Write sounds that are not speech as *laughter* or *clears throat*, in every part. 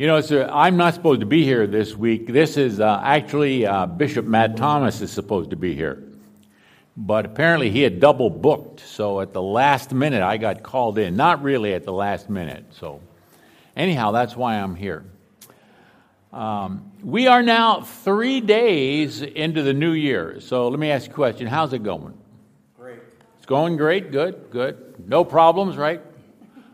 You know, sir, I'm not supposed to be here this week. This is uh, actually uh, Bishop Matt Thomas is supposed to be here. But apparently he had double booked, so at the last minute I got called in. Not really at the last minute, so anyhow, that's why I'm here. Um, we are now three days into the new year. So let me ask you a question. How's it going? Great. It's going great. Good, good. No problems, right?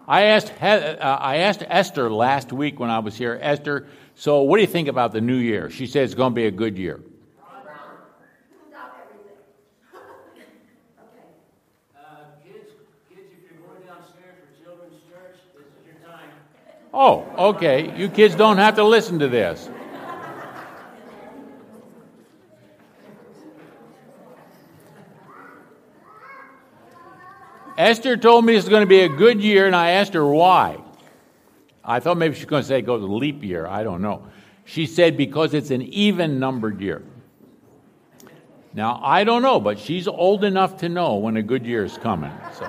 I asked, uh, I asked Esther last week when I was here, Esther, so what do you think about the new year? She said it's going to be a good year. Oh, okay. You kids don't have to listen to this. Esther told me it's going to be a good year, and I asked her why. I thought maybe she was going to say it goes a leap year. I don't know. She said because it's an even numbered year. Now, I don't know, but she's old enough to know when a good year is coming. So.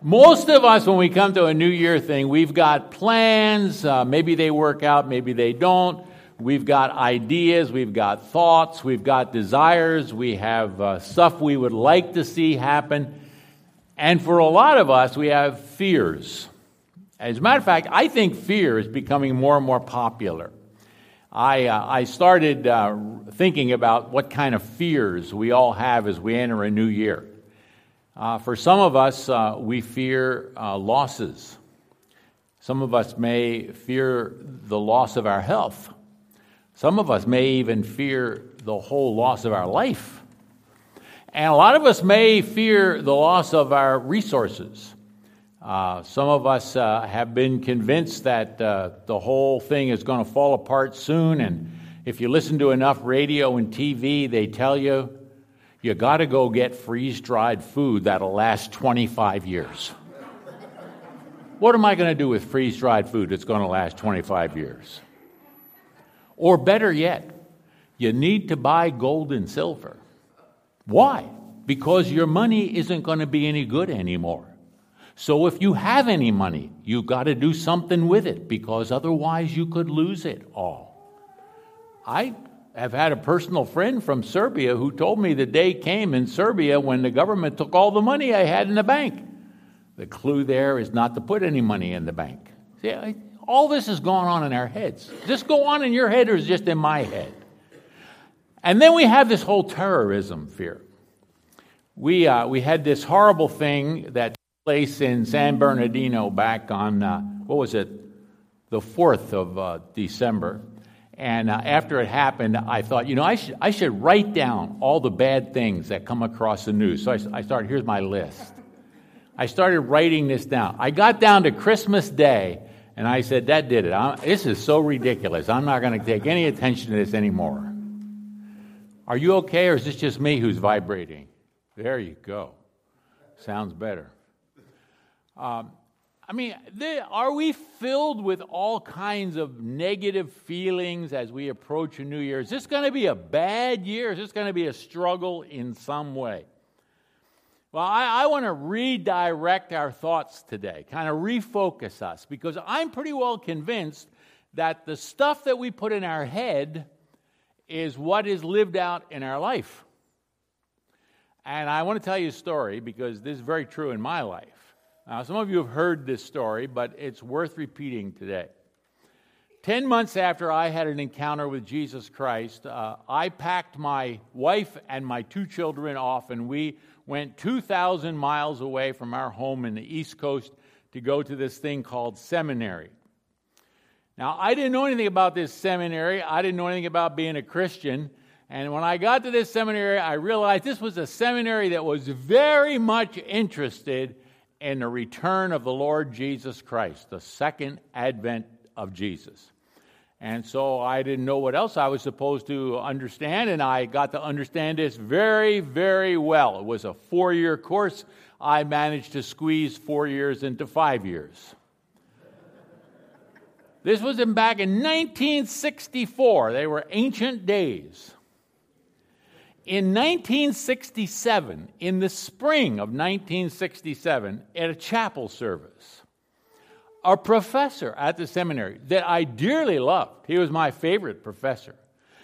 Most of us, when we come to a New Year thing, we've got plans. Uh, maybe they work out, maybe they don't. We've got ideas, we've got thoughts, we've got desires, we have uh, stuff we would like to see happen. And for a lot of us, we have fears. As a matter of fact, I think fear is becoming more and more popular. I, uh, I started uh, thinking about what kind of fears we all have as we enter a new year. Uh, for some of us, uh, we fear uh, losses. Some of us may fear the loss of our health. Some of us may even fear the whole loss of our life. And a lot of us may fear the loss of our resources. Uh, some of us uh, have been convinced that uh, the whole thing is going to fall apart soon. And if you listen to enough radio and TV, they tell you you got to go get freeze dried food that'll last 25 years. what am I going to do with freeze dried food that's going to last 25 years? Or better yet, you need to buy gold and silver. Why? Because your money isn't going to be any good anymore. So if you have any money, you've got to do something with it because otherwise you could lose it all. I have had a personal friend from Serbia who told me the day came in Serbia when the government took all the money I had in the bank. The clue there is not to put any money in the bank. See, all this is going on in our heads. Does this go on in your head or is just in my head? And then we have this whole terrorism fear. We, uh, we had this horrible thing that took place in San Bernardino back on, uh, what was it, the 4th of uh, December. And uh, after it happened, I thought, you know, I should, I should write down all the bad things that come across the news. So I, I started, here's my list. I started writing this down. I got down to Christmas Day, and I said, that did it. I'm, this is so ridiculous. I'm not going to take any attention to this anymore. Are you okay, or is this just me who's vibrating? There you go. Sounds better. Um, I mean, they, are we filled with all kinds of negative feelings as we approach a new year? Is this going to be a bad year? Is this going to be a struggle in some way? Well, I, I want to redirect our thoughts today, kind of refocus us, because I'm pretty well convinced that the stuff that we put in our head is what is lived out in our life. And I want to tell you a story because this is very true in my life. Now, some of you have heard this story, but it's worth repeating today. Ten months after I had an encounter with Jesus Christ, uh, I packed my wife and my two children off, and we went 2,000 miles away from our home in the East Coast to go to this thing called seminary. Now, I didn't know anything about this seminary, I didn't know anything about being a Christian. And when I got to this seminary, I realized this was a seminary that was very much interested in the return of the Lord Jesus Christ, the second advent of Jesus. And so I didn't know what else I was supposed to understand, and I got to understand this very, very well. It was a four year course. I managed to squeeze four years into five years. This was in back in 1964. They were ancient days. In 1967, in the spring of 1967, at a chapel service, a professor at the seminary that I dearly loved, he was my favorite professor,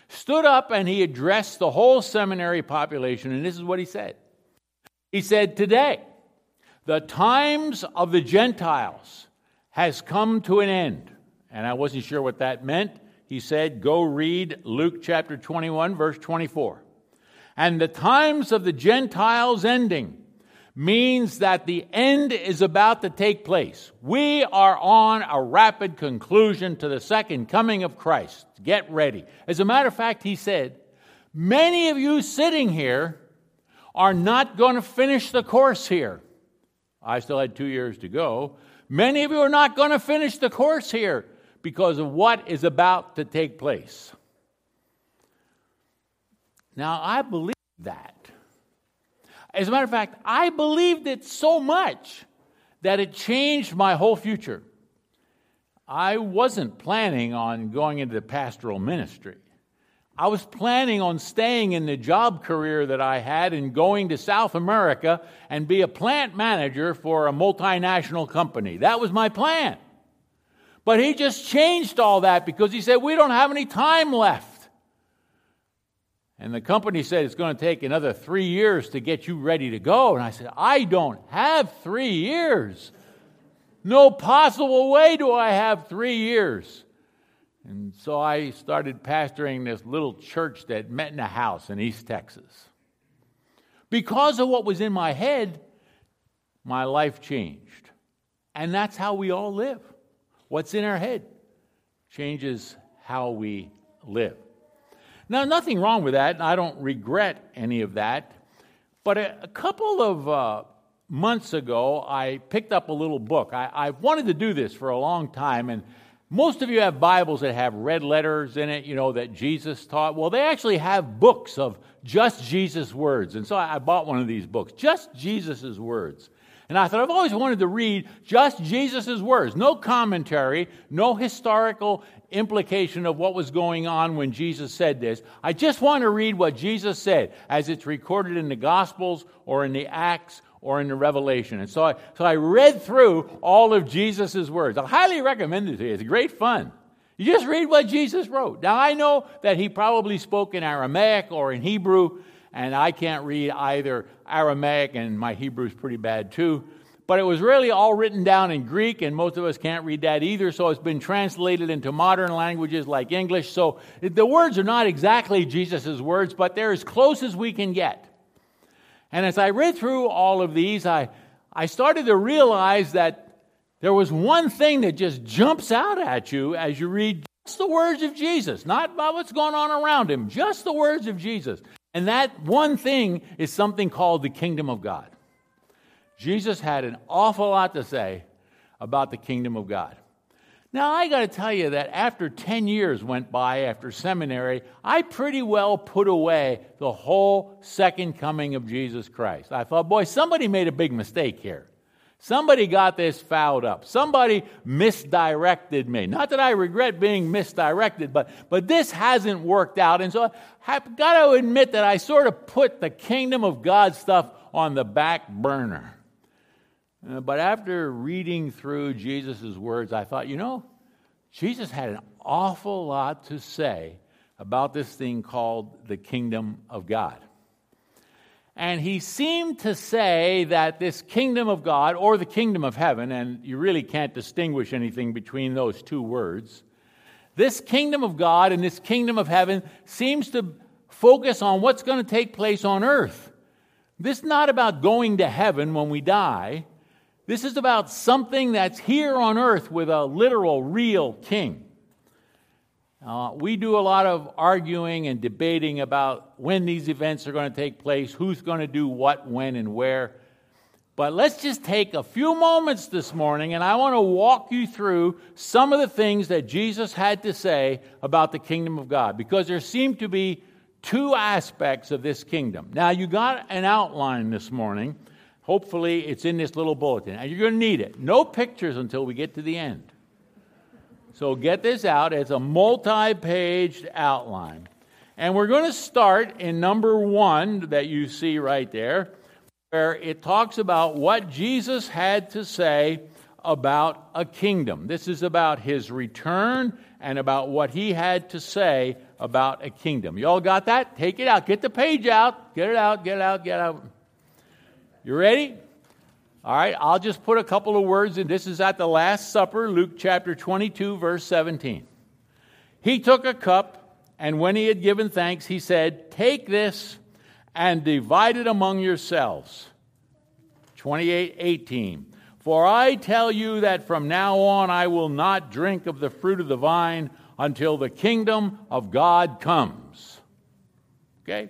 stood up and he addressed the whole seminary population, and this is what he said. He said, Today, the times of the Gentiles has come to an end. And I wasn't sure what that meant. He said, Go read Luke chapter 21, verse 24. And the times of the Gentiles ending means that the end is about to take place. We are on a rapid conclusion to the second coming of Christ. Get ready. As a matter of fact, he said, Many of you sitting here are not going to finish the course here. I still had two years to go. Many of you are not going to finish the course here because of what is about to take place. Now, I believe that. As a matter of fact, I believed it so much that it changed my whole future. I wasn't planning on going into pastoral ministry. I was planning on staying in the job career that I had and going to South America and be a plant manager for a multinational company. That was my plan. But he just changed all that because he said, We don't have any time left. And the company said it's going to take another three years to get you ready to go. And I said, I don't have three years. No possible way do I have three years. And so I started pastoring this little church that met in a house in East Texas. Because of what was in my head, my life changed. And that's how we all live. What's in our head changes how we live. Now, nothing wrong with that. and I don't regret any of that. But a, couple of uh, months ago, I picked up a little book. I, I wanted to do this for a long time, and most of you have Bibles that have red letters in it, you know, that Jesus taught. Well, they actually have books of just Jesus' words. And so I bought one of these books, just Jesus' words. And I thought, I've always wanted to read just Jesus' words. No commentary, no historical implication of what was going on when Jesus said this. I just want to read what Jesus said as it's recorded in the Gospels or in the Acts or in the Revelation. And so I, so I read through all of Jesus' words. I highly recommend it to you. It's great fun. You just read what Jesus wrote. Now, I know that he probably spoke in Aramaic or in Hebrew, and I can't read either Aramaic, and my Hebrew is pretty bad too. But it was really all written down in Greek, and most of us can't read that either, so it's been translated into modern languages like English. So the words are not exactly Jesus' words, but they're as close as we can get. And as I read through all of these, I, I started to realize that there was one thing that just jumps out at you as you read just the words of Jesus, not about what's going on around him, just the words of Jesus. And that one thing is something called the kingdom of God. Jesus had an awful lot to say about the kingdom of God. Now, I got to tell you that after 10 years went by after seminary, I pretty well put away the whole second coming of Jesus Christ. I thought, boy, somebody made a big mistake here. Somebody got this fouled up. Somebody misdirected me. Not that I regret being misdirected, but, but this hasn't worked out. And so I've got to admit that I sort of put the kingdom of God stuff on the back burner. Uh, but after reading through Jesus' words, I thought, you know, Jesus had an awful lot to say about this thing called the kingdom of God. And he seemed to say that this kingdom of God, or the kingdom of heaven, and you really can't distinguish anything between those two words, this kingdom of God and this kingdom of heaven seems to focus on what's going to take place on earth. This is not about going to heaven when we die. This is about something that's here on earth with a literal, real king. Uh, we do a lot of arguing and debating about when these events are going to take place, who's going to do what, when, and where. But let's just take a few moments this morning, and I want to walk you through some of the things that Jesus had to say about the kingdom of God, because there seem to be two aspects of this kingdom. Now, you got an outline this morning. Hopefully, it's in this little bulletin. And you're going to need it. No pictures until we get to the end. So get this out. It's a multi paged outline. And we're going to start in number one that you see right there, where it talks about what Jesus had to say about a kingdom. This is about his return and about what he had to say about a kingdom. You all got that? Take it out. Get the page out. Get it out, get it out, get it out. You ready? All right, I'll just put a couple of words in. This is at the Last Supper, Luke chapter 22, verse 17. He took a cup, and when he had given thanks, he said, Take this and divide it among yourselves. 28, 18. For I tell you that from now on I will not drink of the fruit of the vine until the kingdom of God comes. Okay?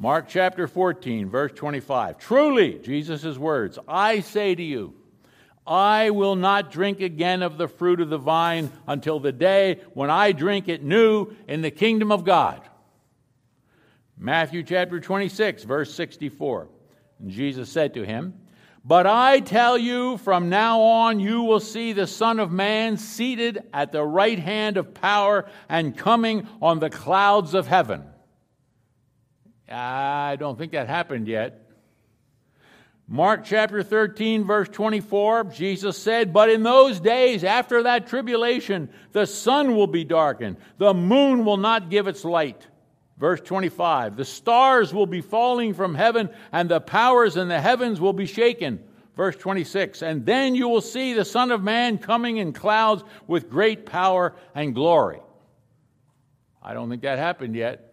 Mark chapter 14, verse 25. Truly, Jesus' words, I say to you, I will not drink again of the fruit of the vine until the day when I drink it new in the kingdom of God. Matthew chapter 26, verse 64. And Jesus said to him, But I tell you, from now on you will see the Son of Man seated at the right hand of power and coming on the clouds of heaven. I don't think that happened yet. Mark chapter 13, verse 24, Jesus said, But in those days, after that tribulation, the sun will be darkened, the moon will not give its light. Verse 25, the stars will be falling from heaven, and the powers in the heavens will be shaken. Verse 26, and then you will see the Son of Man coming in clouds with great power and glory. I don't think that happened yet.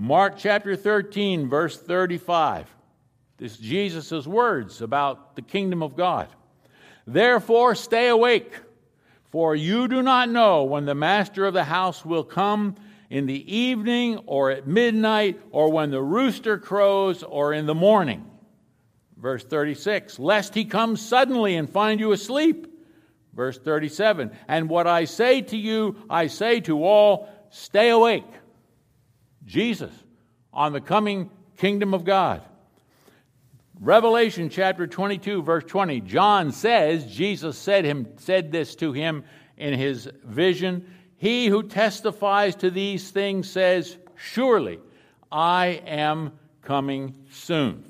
Mark chapter 13, verse 35. This is Jesus' words about the kingdom of God. Therefore, stay awake, for you do not know when the master of the house will come in the evening or at midnight or when the rooster crows or in the morning. Verse 36 Lest he come suddenly and find you asleep. Verse 37 And what I say to you, I say to all, stay awake. Jesus on the coming kingdom of God. Revelation chapter 22, verse 20. John says, Jesus said, him, said this to him in his vision. He who testifies to these things says, Surely I am coming soon.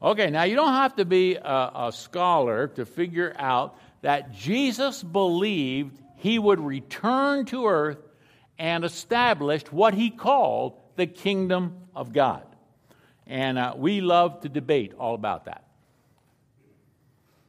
Okay, now you don't have to be a, a scholar to figure out that Jesus believed he would return to earth and established what he called the kingdom of God. And uh, we love to debate all about that.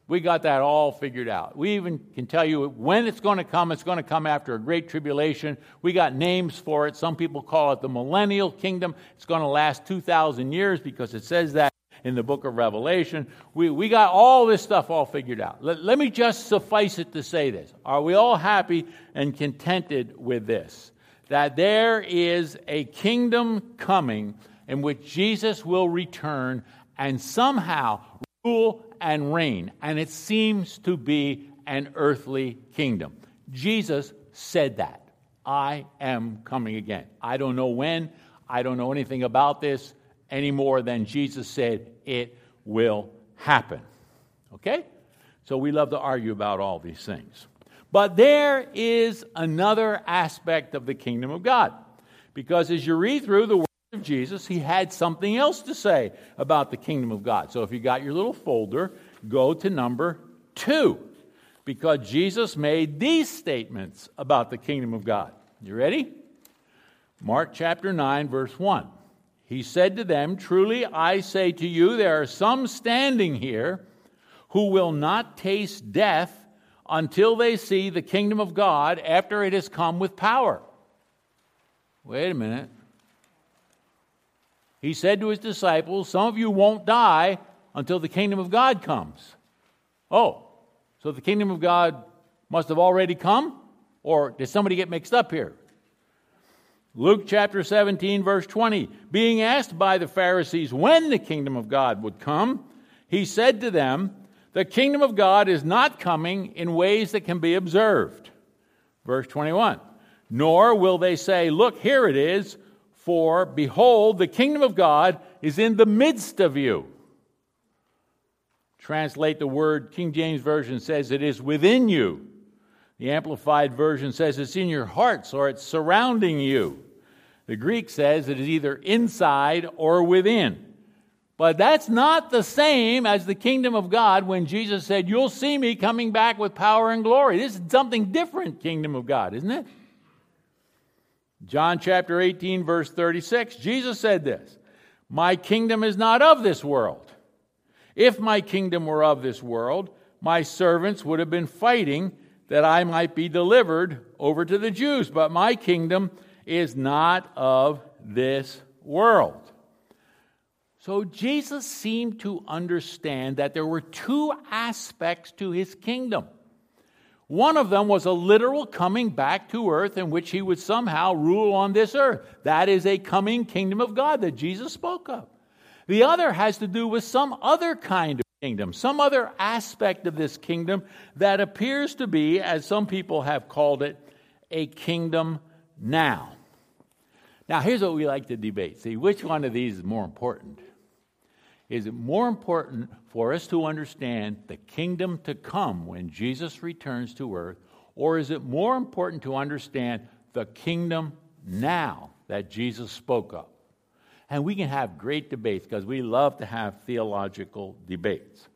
We got that all figured out. We even can tell you when it's going to come. It's going to come after a great tribulation. We got names for it. Some people call it the millennial kingdom. It's going to last 2,000 years because it says that in the book of Revelation. We, we got all this stuff all figured out. Let, let me just suffice it to say this. Are we all happy and contented with this? That there is a kingdom coming in which Jesus will return and somehow rule and reign. And it seems to be an earthly kingdom. Jesus said that. I am coming again. I don't know when. I don't know anything about this any more than Jesus said it will happen. Okay? So we love to argue about all these things. But there is another aspect of the kingdom of God. Because as you read through the words of Jesus, he had something else to say about the kingdom of God. So if you got your little folder, go to number two, because Jesus made these statements about the kingdom of God. You ready? Mark chapter 9, verse 1. He said to them, Truly I say to you, there are some standing here who will not taste death until they see the kingdom of God after it has come with power. Wait a minute. He said to his disciples, Some of you won't die until the kingdom of God comes. Oh, so the kingdom of God must have already come? Or did somebody get mixed up here? Luke chapter 17, verse 20. Being asked by the Pharisees when the kingdom of God would come, he said to them, The kingdom of God is not coming in ways that can be observed. Verse 21. Nor will they say, Look, here it is for behold, the kingdom of God is in the midst of you. Translate the word, King James Version says it is within you. The Amplified Version says it's in your hearts or it's surrounding you. The Greek says it is either inside or within. But that's not the same as the kingdom of God when Jesus said, You'll see me coming back with power and glory. This is something different, kingdom of God, isn't it? John chapter 18, verse 36, Jesus said this My kingdom is not of this world. If my kingdom were of this world, my servants would have been fighting that I might be delivered over to the Jews. But my kingdom is not of this world. So Jesus seemed to understand that there were two aspects to his kingdom. One of them was a literal coming back to earth in which he would somehow rule on this earth. That is a coming kingdom of God that Jesus spoke of. The other has to do with some other kind of kingdom, some other aspect of this kingdom that appears to be, as some people have called it, a kingdom now. Now, here's what we like to debate. See, which one of these is more important? Is it more important for us to understand the kingdom to come when Jesus returns to earth, or is it more important to understand the kingdom now that Jesus spoke of? And we can have great debates because we love to have theological debates.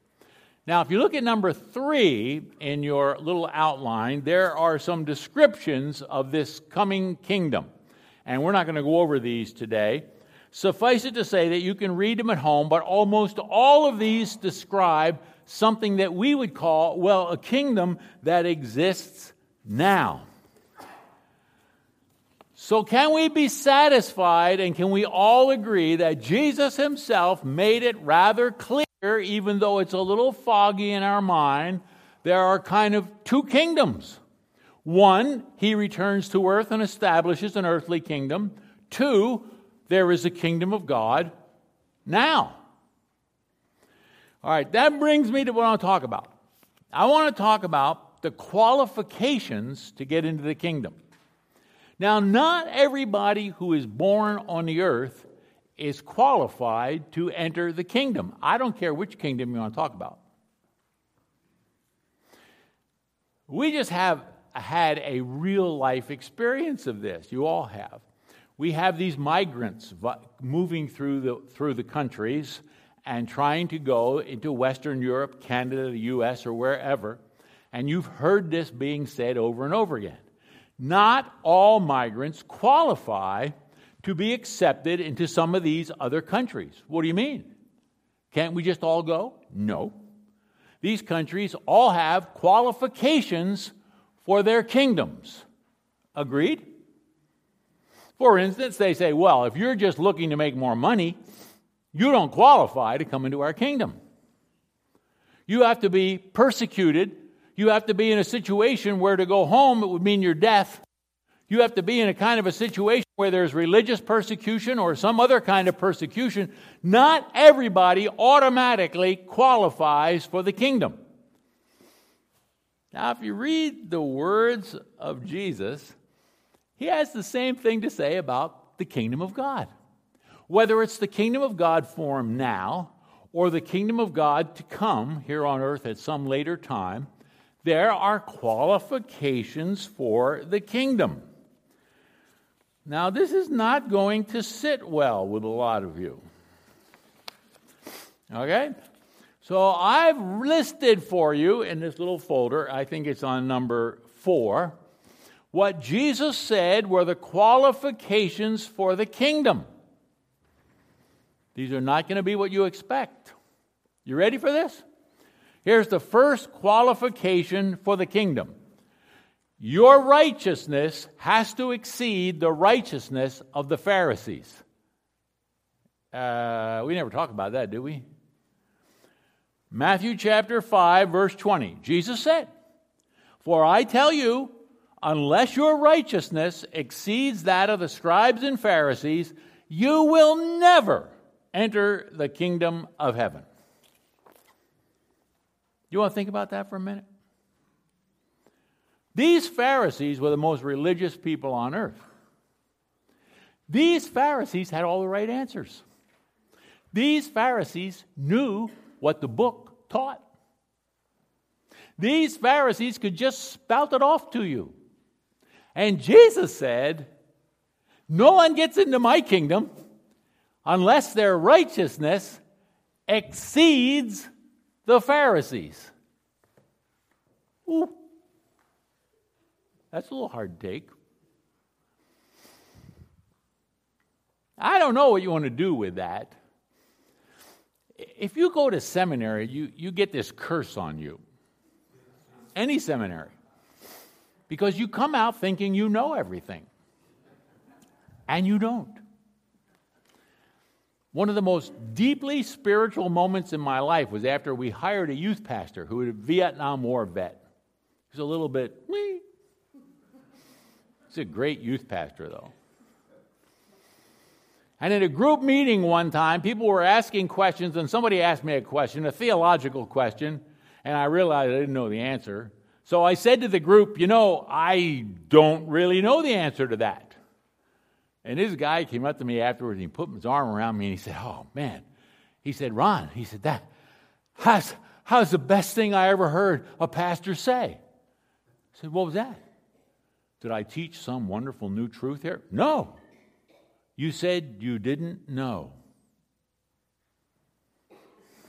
Now, if you look at number three in your little outline, there are some descriptions of this coming kingdom. And we're not going to go over these today. Suffice it to say that you can read them at home, but almost all of these describe something that we would call, well, a kingdom that exists now. So, can we be satisfied and can we all agree that Jesus himself made it rather clear, even though it's a little foggy in our mind, there are kind of two kingdoms? One, he returns to earth and establishes an earthly kingdom. Two, there is a kingdom of God now. All right, that brings me to what I want to talk about. I want to talk about the qualifications to get into the kingdom. Now, not everybody who is born on the earth is qualified to enter the kingdom. I don't care which kingdom you want to talk about. We just have had a real life experience of this. You all have we have these migrants moving through the, through the countries and trying to go into Western Europe, Canada, the US, or wherever. And you've heard this being said over and over again. Not all migrants qualify to be accepted into some of these other countries. What do you mean? Can't we just all go? No. These countries all have qualifications for their kingdoms. Agreed? For instance, they say, well, if you're just looking to make more money, you don't qualify to come into our kingdom. You have to be persecuted. You have to be in a situation where to go home it would mean your death. You have to be in a kind of a situation where there's religious persecution or some other kind of persecution. Not everybody automatically qualifies for the kingdom. Now, if you read the words of Jesus, he has the same thing to say about the kingdom of God. Whether it's the kingdom of God formed now or the kingdom of God to come here on earth at some later time, there are qualifications for the kingdom. Now, this is not going to sit well with a lot of you. Okay? So I've listed for you in this little folder, I think it's on number four, what Jesus said were the qualifications for the kingdom. These are not going to be what you expect. You ready for this? Here's the first qualification for the kingdom your righteousness has to exceed the righteousness of the Pharisees. Uh, we never talk about that, do we? Matthew chapter 5, verse 20. Jesus said, For I tell you, unless your righteousness exceeds that of the scribes and Pharisees, you will never enter the kingdom of heaven. You want to think about that for a minute? These Pharisees were the most religious people on earth. These Pharisees had all the right answers. These Pharisees knew what the book taught. These Pharisees could just spout it off to you. And Jesus said, No one gets into my kingdom unless their righteousness exceeds the Pharisees. Ooh. That's a little hard to take. I don't know what you want to do with that. If you go to seminary, you, you get this curse on you. Any seminary. Because you come out thinking you know everything. And you don't. One of the most deeply spiritual moments in my life was after we hired a youth pastor who was a Vietnam War vet. He's a little bit, he's a great youth pastor, though. And in a group meeting one time, people were asking questions, and somebody asked me a question, a theological question, and I realized I didn't know the answer. So I said to the group, You know, I don't really know the answer to that. And this guy came up to me afterwards and he put his arm around me and he said, Oh, man. He said, Ron, he said, that, how's, how's the best thing I ever heard a pastor say? I said, What was that? Did I teach some wonderful new truth here? No. You said you didn't know.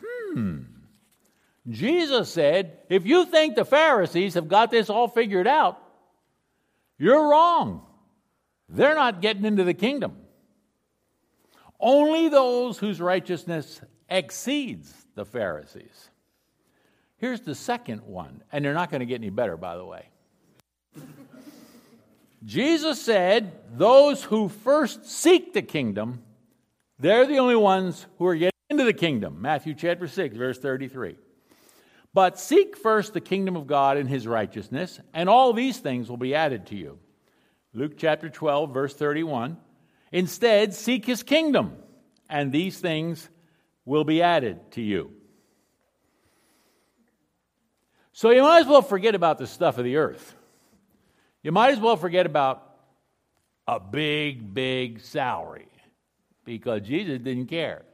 Hmm. Jesus said, if you think the Pharisees have got this all figured out, you're wrong. They're not getting into the kingdom. Only those whose righteousness exceeds the Pharisees. Here's the second one, and they're not going to get any better, by the way. Jesus said, Those who first seek the kingdom, they're the only ones who are getting into the kingdom. Matthew chapter 6, verse 33. But seek first the kingdom of God and his righteousness, and all these things will be added to you. Luke chapter 12, verse 31. Instead, seek his kingdom, and these things will be added to you. So you might as well forget about the stuff of the earth. You might as well forget about a big, big salary because Jesus didn't care.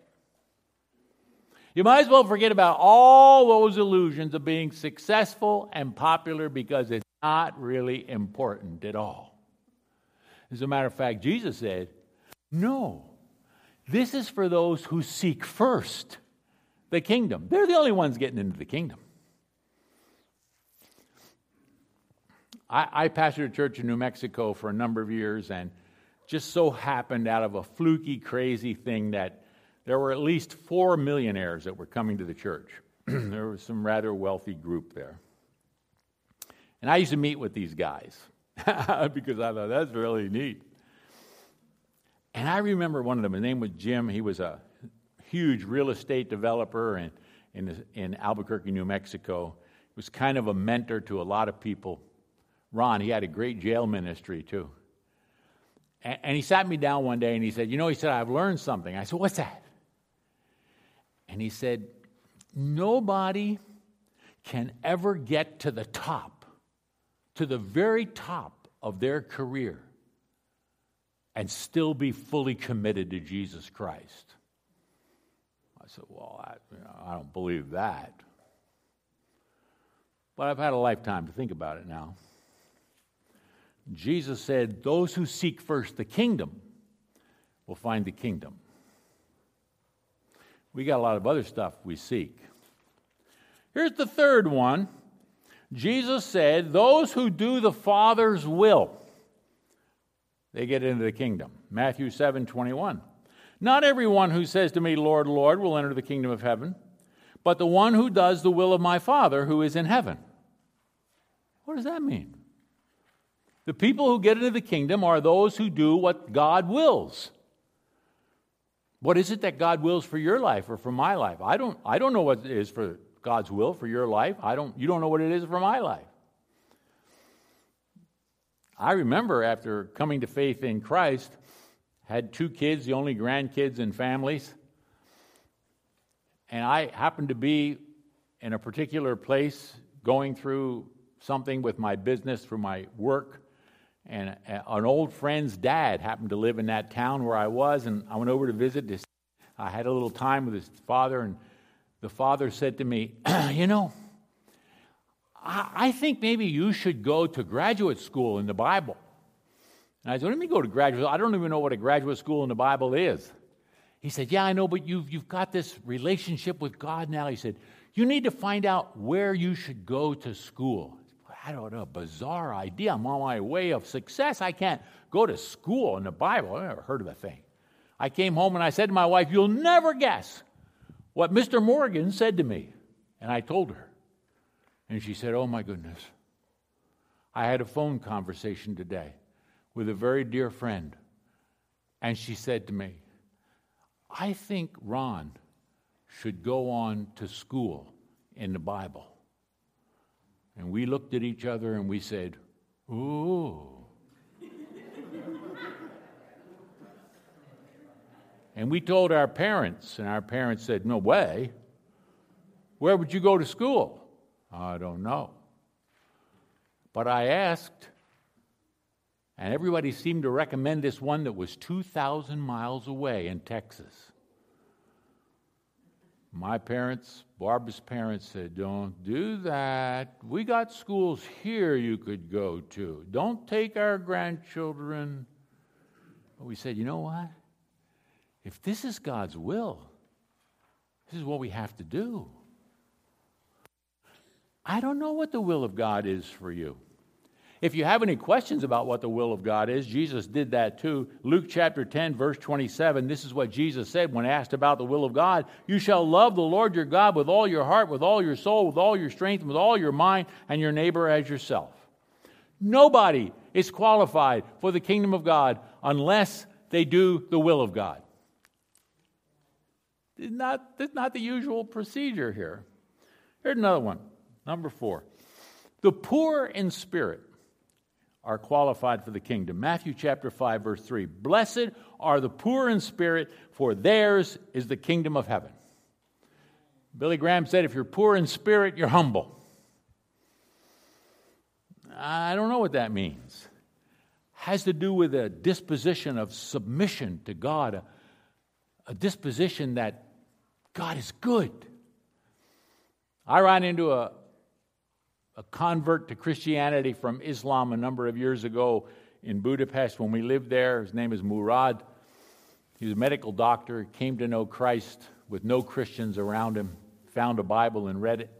You might as well forget about all those illusions of being successful and popular because it's not really important at all. As a matter of fact, Jesus said, No, this is for those who seek first the kingdom. They're the only ones getting into the kingdom. I, I pastored a church in New Mexico for a number of years, and just so happened out of a fluky, crazy thing that there were at least four millionaires that were coming to the church. *clears throat* there was some rather wealthy group there. And I used to meet with these guys *laughs* because I thought that's really neat. And I remember one of them, his name was Jim. He was a huge real estate developer in, in, in Albuquerque, New Mexico. He was kind of a mentor to a lot of people. Ron, he had a great jail ministry too. And, and he sat me down one day and he said, You know, he said, I've learned something. I said, What's that? And he said, Nobody can ever get to the top, to the very top of their career, and still be fully committed to Jesus Christ. I said, Well, I, you know, I don't believe that. But I've had a lifetime to think about it now. Jesus said, Those who seek first the kingdom will find the kingdom. We got a lot of other stuff we seek. Here's the third one Jesus said, Those who do the Father's will, they get into the kingdom. Matthew 7 21. Not everyone who says to me, Lord, Lord, will enter the kingdom of heaven, but the one who does the will of my Father who is in heaven. What does that mean? The people who get into the kingdom are those who do what God wills. What is it that God wills for your life or for my life? I don't, I don't know what it is for God's will for your life. I don't, you don't know what it is for my life. I remember after coming to faith in Christ, had two kids, the only grandkids in families. And I happened to be in a particular place going through something with my business for my work. And uh, an old friend's dad happened to live in that town where I was, and I went over to visit. This, I had a little time with his father, and the father said to me, *clears throat* You know, I, I think maybe you should go to graduate school in the Bible. And I said, Let me go to graduate I don't even know what a graduate school in the Bible is. He said, Yeah, I know, but you've, you've got this relationship with God now. He said, You need to find out where you should go to school. I don't know, bizarre idea. I'm on my way of success. I can't go to school in the Bible. I never heard of a thing. I came home and I said to my wife, You'll never guess what Mr. Morgan said to me. And I told her. And she said, Oh my goodness. I had a phone conversation today with a very dear friend. And she said to me, I think Ron should go on to school in the Bible. And we looked at each other and we said, Ooh. and we told our parents, and our parents said, No way. Where would you go to school? I don't know. But I asked, and everybody seemed to recommend this one that was 2,000 miles away in Texas. My parents, Barbara's parents said, Don't do that. We got schools here you could go to. Don't take our grandchildren. But we said, You know what? If this is God's will, this is what we have to do. I don't know what the will of God is for you. If you have any questions about what the will of God is, Jesus did that too. Luke chapter 10, verse 27, this is what Jesus said when asked about the will of God You shall love the Lord your God with all your heart, with all your soul, with all your strength, with all your mind, and your neighbor as yourself. Nobody is qualified for the kingdom of God unless they do the will of God. Not, not the usual procedure here. Here's another one. Number four. The poor in spirit are qualified for the kingdom. Matthew chapter 5 verse 3. Blessed are the poor in spirit, for theirs is the kingdom of heaven. Billy Graham said if you're poor in spirit, you're humble. I don't know what that means. Has to do with a disposition of submission to God, a, a disposition that God is good. I ran into a, a convert to Christianity from Islam a number of years ago in Budapest when we lived there. His name is Murad. He was a medical doctor, came to know Christ with no Christians around him, found a Bible and read it.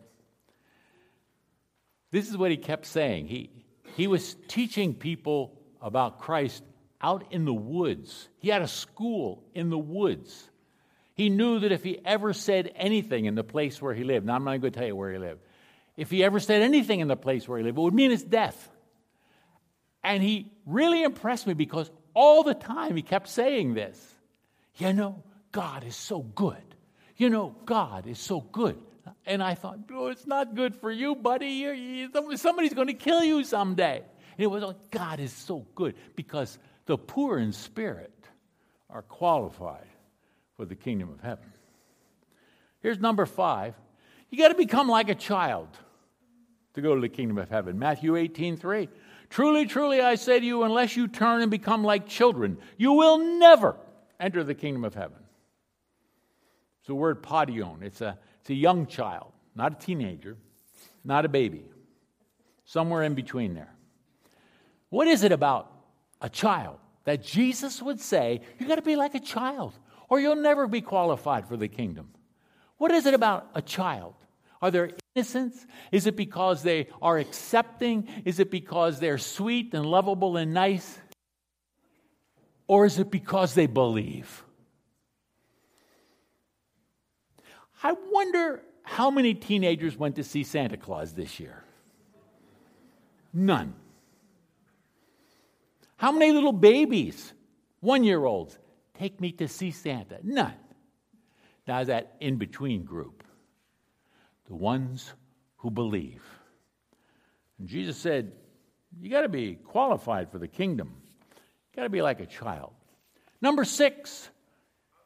This is what he kept saying. He, he was teaching people about Christ out in the woods. He had a school in the woods. He knew that if he ever said anything in the place where he lived, now I'm not going to tell you where he lived, if he ever said anything in the place where he lived, it would mean his death. And he really impressed me because all the time he kept saying this. You know, God is so good. You know, God is so good. And I thought, oh, it's not good for you, buddy. Somebody's going to kill you someday. And it was like, God is so good because the poor in spirit are qualified for the kingdom of heaven. Here's number five you got to become like a child to go to the kingdom of heaven. Matthew 18, 3. Truly, truly, I say to you, unless you turn and become like children, you will never enter the kingdom of heaven. It's the word paidion. It's a, it's a young child, not a teenager, not a baby, somewhere in between there. What is it about a child that Jesus would say, you got to be like a child, or you'll never be qualified for the kingdom? What is it about a child? Are there innocence? Is it because they are accepting? Is it because they're sweet and lovable and nice? Or is it because they believe? I wonder how many teenagers went to see Santa Claus this year? None. How many little babies, one year olds, take me to see Santa? None. Now, that in between group the ones who believe. And Jesus said, You got to be qualified for the kingdom. You got to be like a child. Number six,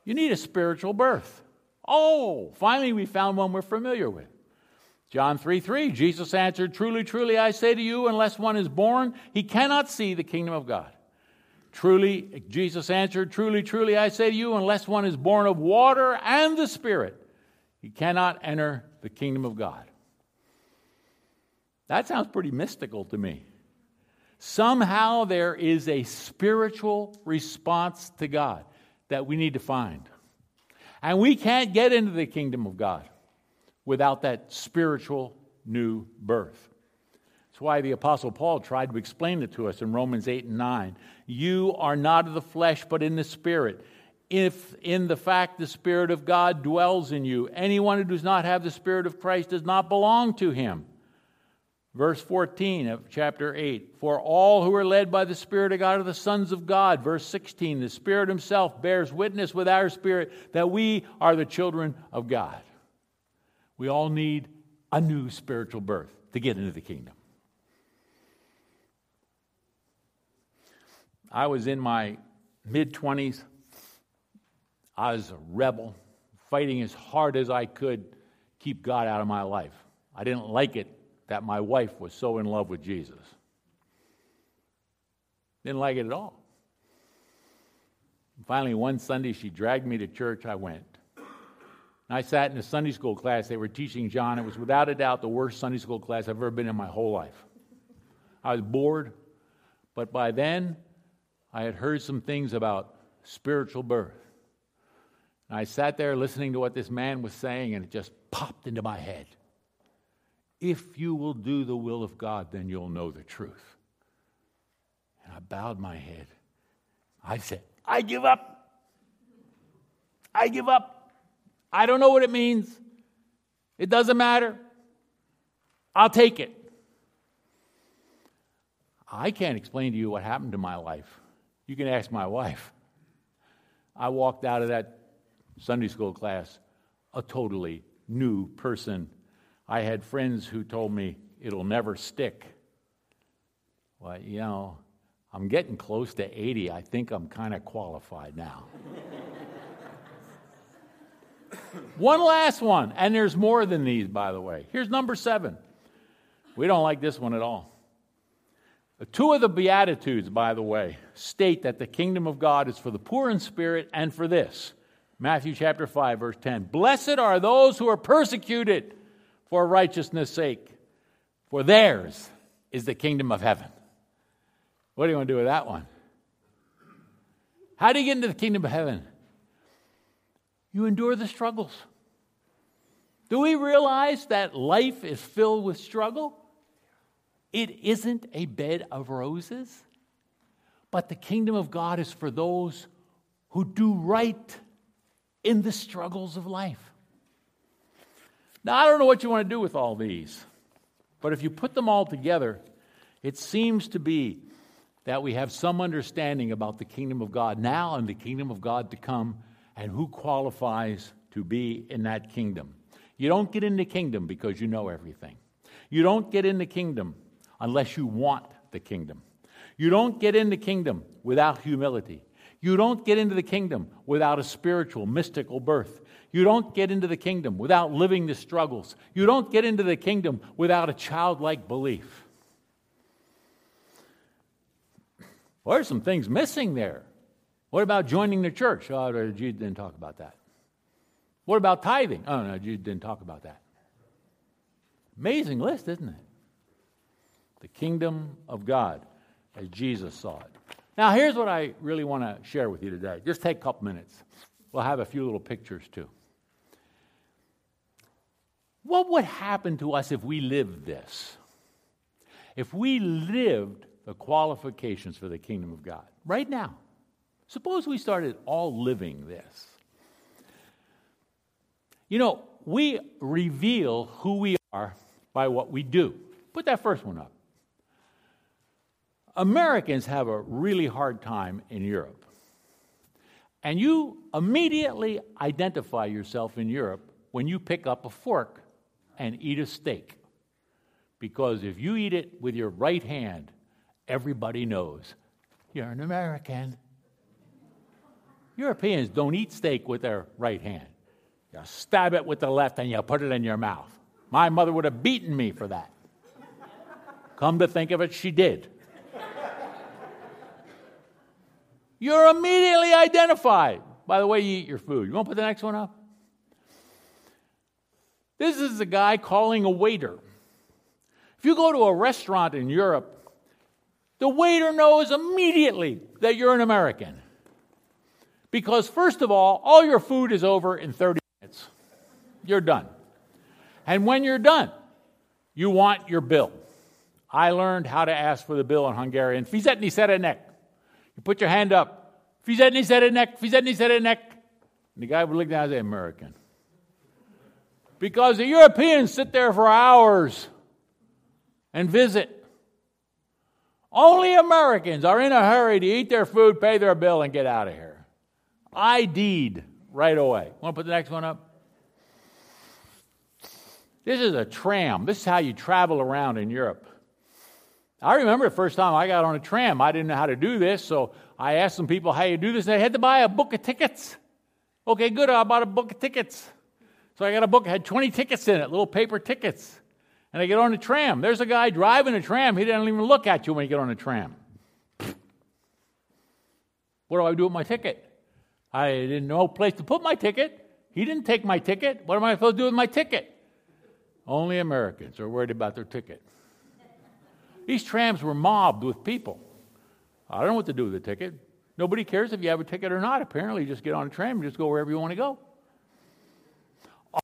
you need a spiritual birth. Oh, finally we found one we're familiar with. John 3 3, Jesus answered, Truly, truly, I say to you, unless one is born, he cannot see the kingdom of God. Truly, Jesus answered, Truly, truly, I say to you, unless one is born of water and the Spirit, he cannot enter the kingdom of God. That sounds pretty mystical to me. Somehow there is a spiritual response to God that we need to find. And we can't get into the kingdom of God without that spiritual new birth. That's why the Apostle Paul tried to explain it to us in Romans 8 and 9. You are not of the flesh, but in the Spirit. If in the fact the Spirit of God dwells in you, anyone who does not have the Spirit of Christ does not belong to him. Verse 14 of chapter 8 For all who are led by the Spirit of God are the sons of God. Verse 16 The Spirit Himself bears witness with our spirit that we are the children of God. We all need a new spiritual birth to get into the kingdom. I was in my mid 20s. I was a rebel, fighting as hard as I could keep God out of my life. I didn't like it that my wife was so in love with Jesus. Didn't like it at all. Finally, one Sunday, she dragged me to church. I went. I sat in a Sunday school class. They were teaching John. It was without a doubt the worst Sunday school class I've ever been in my whole life. I was bored, but by then I had heard some things about spiritual birth. And I sat there listening to what this man was saying, and it just popped into my head. If you will do the will of God, then you'll know the truth. And I bowed my head. I said, I give up. I give up. I don't know what it means. It doesn't matter. I'll take it. I can't explain to you what happened to my life. You can ask my wife. I walked out of that Sunday school class a totally new person I had friends who told me it'll never stick. Well, you know, I'm getting close to 80. I think I'm kind of qualified now. *laughs* one last one, and there's more than these, by the way. Here's number seven. We don't like this one at all. Two of the Beatitudes, by the way, state that the kingdom of God is for the poor in spirit and for this. Matthew chapter 5, verse 10. Blessed are those who are persecuted for righteousness' sake, for theirs is the kingdom of heaven. What do you want to do with that one? How do you get into the kingdom of heaven? You endure the struggles. Do we realize that life is filled with struggle? It isn't a bed of roses, but the kingdom of God is for those who do right in the struggles of life. Now, I don't know what you want to do with all these, but if you put them all together, it seems to be that we have some understanding about the kingdom of God now and the kingdom of God to come and who qualifies to be in that kingdom. You don't get in the kingdom because you know everything. You don't get in the kingdom unless you want the kingdom. You don't get in the kingdom without humility. You don't get into the kingdom without a spiritual, mystical birth. You don't get into the kingdom without living the struggles. You don't get into the kingdom without a childlike belief. Well, there's some things missing there. What about joining the church? Oh, Jesus didn't talk about that. What about tithing? Oh, no, Jesus didn't talk about that. Amazing list, isn't it? The kingdom of God as Jesus saw it. Now, here's what I really want to share with you today. Just take a couple minutes. We'll have a few little pictures too. What would happen to us if we lived this? If we lived the qualifications for the kingdom of God right now, suppose we started all living this. You know, we reveal who we are by what we do. Put that first one up. Americans have a really hard time in Europe. And you immediately identify yourself in Europe when you pick up a fork and eat a steak. Because if you eat it with your right hand, everybody knows you're an American. Europeans don't eat steak with their right hand. You stab it with the left and you put it in your mouth. My mother would have beaten me for that. Come to think of it, she did. You're immediately identified by the way you eat your food. You want to put the next one up? This is a guy calling a waiter. If you go to a restaurant in Europe, the waiter knows immediately that you're an American Because, first of all, all your food is over in 30 minutes. You're done. And when you're done, you want your bill. I learned how to ask for the bill in Hungarian. Fizetni szeretnek. You put your hand up. Fizetni szeretnek, fizetni szeretnek. And the guy would look down and say, American. Because the Europeans sit there for hours and visit. Only Americans are in a hurry to eat their food, pay their bill, and get out of here. ID'd right away. Want to put the next one up? This is a tram. This is how you travel around in Europe. I remember the first time I got on a tram. I didn't know how to do this, so I asked some people how you do this. and They had to buy a book of tickets. Okay, good. I bought a book of tickets. So I got a book, had 20 tickets in it, little paper tickets. And I get on the tram. There's a guy driving a tram. He doesn't even look at you when you get on a tram. What do I do with my ticket? I didn't know place to put my ticket. He didn't take my ticket. What am I supposed to do with my ticket? Only Americans are worried about their ticket. These trams were mobbed with people. I don't know what to do with the ticket. Nobody cares if you have a ticket or not. Apparently, you just get on a tram and just go wherever you want to go.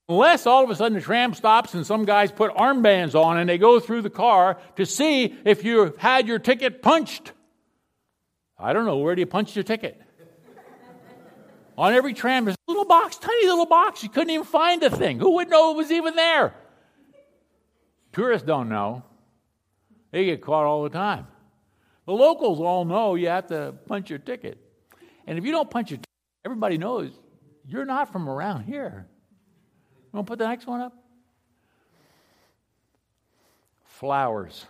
Unless all of a sudden the tram stops and some guys put armbands on and they go through the car to see if you've had your ticket punched. I don't know, where do you punch your ticket? on every tram, there's a little box, tiny little box. You couldn't even find the thing. Who would know it was even there? Tourists don't know. They get caught all the time. The locals all know you have to punch your ticket. And if you don't punch your ticket, everybody knows you're not from around here. You want to put the next one up? Flowers.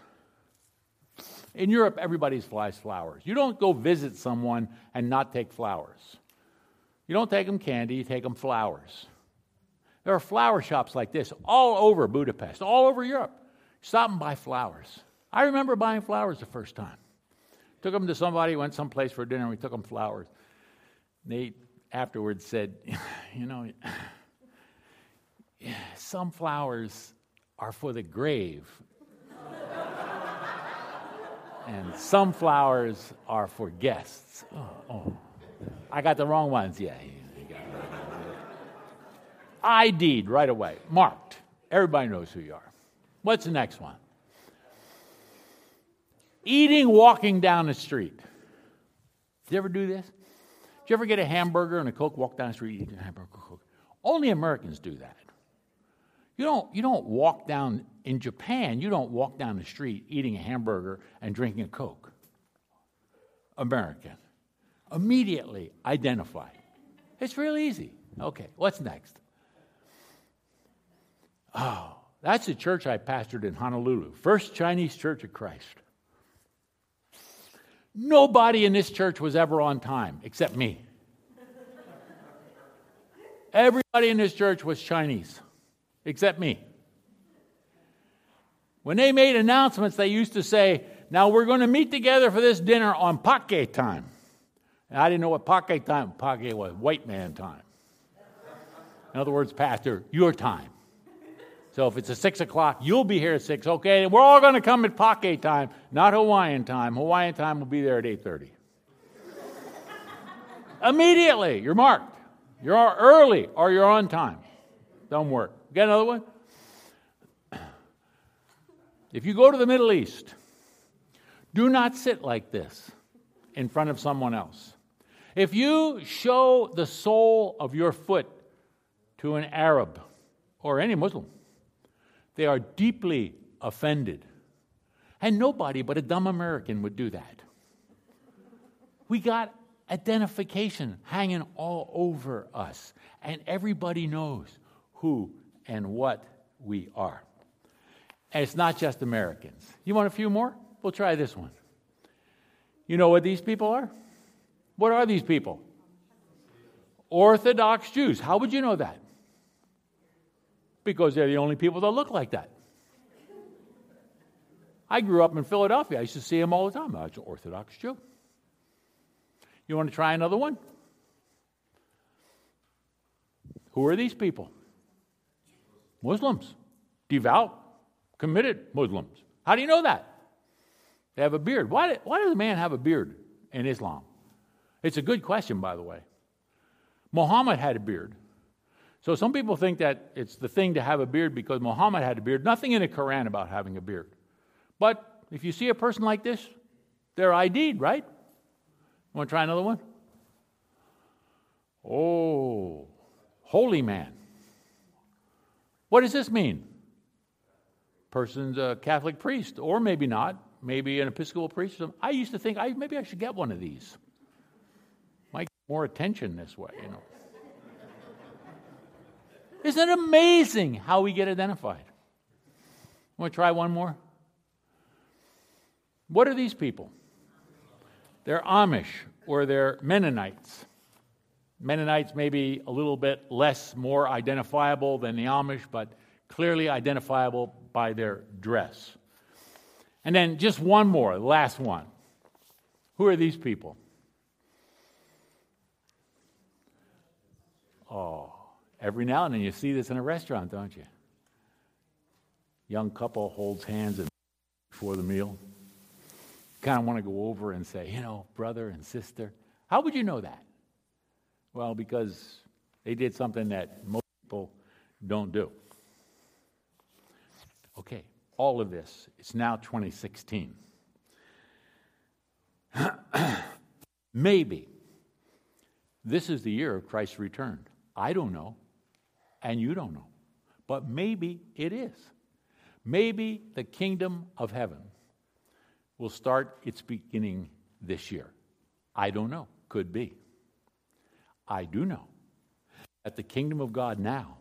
In Europe, everybody flies flowers. You don't go visit someone and not take flowers. You don't take them candy, you take them flowers. There are flower shops like this all over Budapest, all over Europe. Stop and buy flowers. I remember buying flowers the first time. Took them to somebody, went someplace for dinner, and we took them flowers. Nate afterwards said, *laughs* You know, *sighs* some flowers are for the grave, and some flowers are for guests. Oh, oh. I got the wrong ones. Yeah. ID'd right away, marked. Everybody knows who you are. What's the next one? Eating walking down the street. Did you ever do this? Did you ever get a hamburger and a Coke, walk down the street, eat a hamburger, Coke? Only Americans do that. You don't, you don't walk down, in Japan, you don't walk down the street eating a hamburger and drinking a Coke. American. Immediately identify. It's real easy. Okay, what's next? Oh, that's the church I pastored in Honolulu, First Chinese Church of Christ. Nobody in this church was ever on time except me. Everybody in this church was Chinese except me. When they made announcements, they used to say, Now we're going to meet together for this dinner on Pake time. And I didn't know what Pake time Pake was, white man time. In other words, Pastor, your time. So if it's a six o'clock, you'll be here at six. Okay, we're all going to come at Pake time, not Hawaiian time. Hawaiian time will be there at eight thirty. Immediately, you're marked. You're early or you're on time. Don't work. Get another one? *clears throat* If you go to the Middle East, do not sit like this in front of someone else. If you show the sole of your foot to an Arab or any Muslim, they are deeply offended. And nobody but a dumb American would do that. We got identification hanging all over us, and everybody knows who and what we are. And it's not just Americans. You want a few more? We'll try this one. You know what these people are? What are these people? Orthodox Jews. How would you know that? Because they're the only people that look like that. I grew up in Philadelphia. I used to see them all the time. I was an Orthodox Jew. You want to try another one? Who are these people? Muslims. Devout, committed Muslims. How do you know that? They have a beard. Why, why does a man have a beard in Islam? It's a good question, by the way. Muhammad had a beard. So some people think that it's the thing to have a beard because Muhammad had a beard. Nothing in the Quran about having a beard. But if you see a person like this, they're ID'd, right? Want to try another one? Oh, holy man. What does this mean? Person's a Catholic priest, or maybe not, maybe an Episcopal priest. I used to think I, maybe I should get one of these. Might get more attention this way, you know. Isn't it amazing how we get identified? Want to try one more? What are these people? They're Amish or they're Mennonites. Mennonites may be a little bit less, more identifiable than the Amish, but clearly identifiable by their dress. And then just one more, last one. Who are these people? Oh, every now and then you see this in a restaurant, don't you? Young couple holds hands before the meal. Kind of want to go over and say, you know, brother and sister. How would you know that? Well, because they did something that most people don't do. Okay, all of this, it's now 2016. *clears throat* Maybe this is the year of Christ's return. I don't know, and you don't know. But maybe it is. Maybe the kingdom of heaven will start its beginning this year. I don't know. Could be. I do know that the kingdom of God now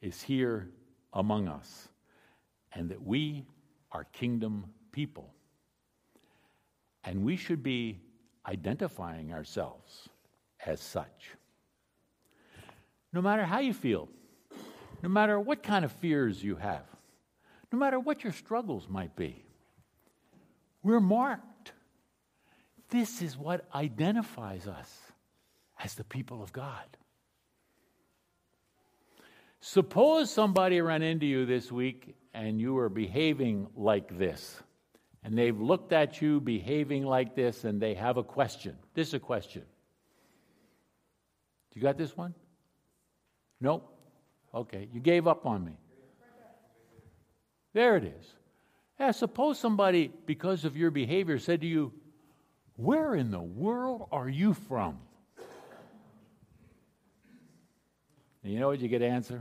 is here among us and that we are kingdom people. And we should be identifying ourselves as such. No matter how you feel, no matter what kind of fears you have, no matter what your struggles might be, we're marked. This is what identifies us as the people of God. Suppose somebody ran into you this week and you were behaving like this, and they've looked at you behaving like this, and they have a question. This is a question. You got this one? Nope. Okay, you gave up on me. There it is. Yeah, suppose somebody, because of your behavior, said to you, Where in the world are you from? And you know what you get answer?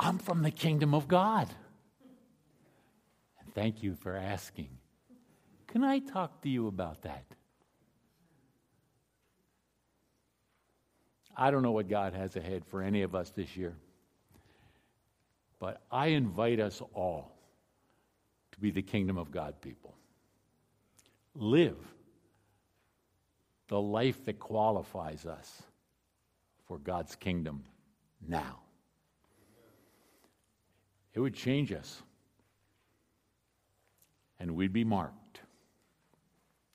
I'm from the kingdom of God. And thank you for asking. Can I talk to you about that? I don't know what God has ahead for any of us this year, but I invite us all to be the kingdom of God people. Live the life that qualifies us for God's kingdom now. It would change us, and we'd be marked.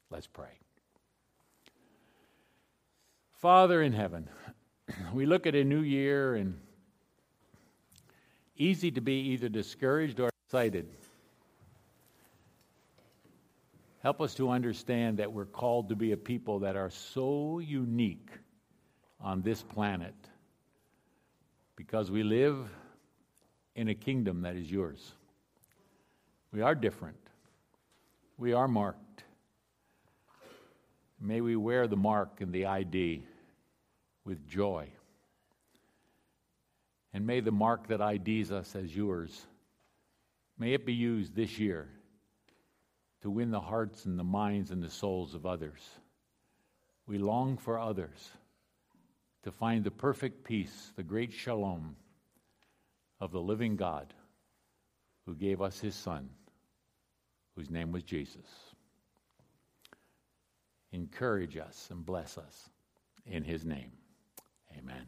Let's pray. Father in heaven, *clears throat* we look at a new year and easy to be either discouraged or excited. Help us to understand that we're called to be a people that are so unique on this planet because we live in a kingdom that is yours. We are different. We are marked. May we wear the mark and the ID with joy. And may the mark that IDs us as yours, may it be used this year to win the hearts and the minds and the souls of others. We long for others to find the perfect peace, the great shalom of the living God who gave us his Son, whose name was Jesus. Encourage us and bless us in his name. Amen.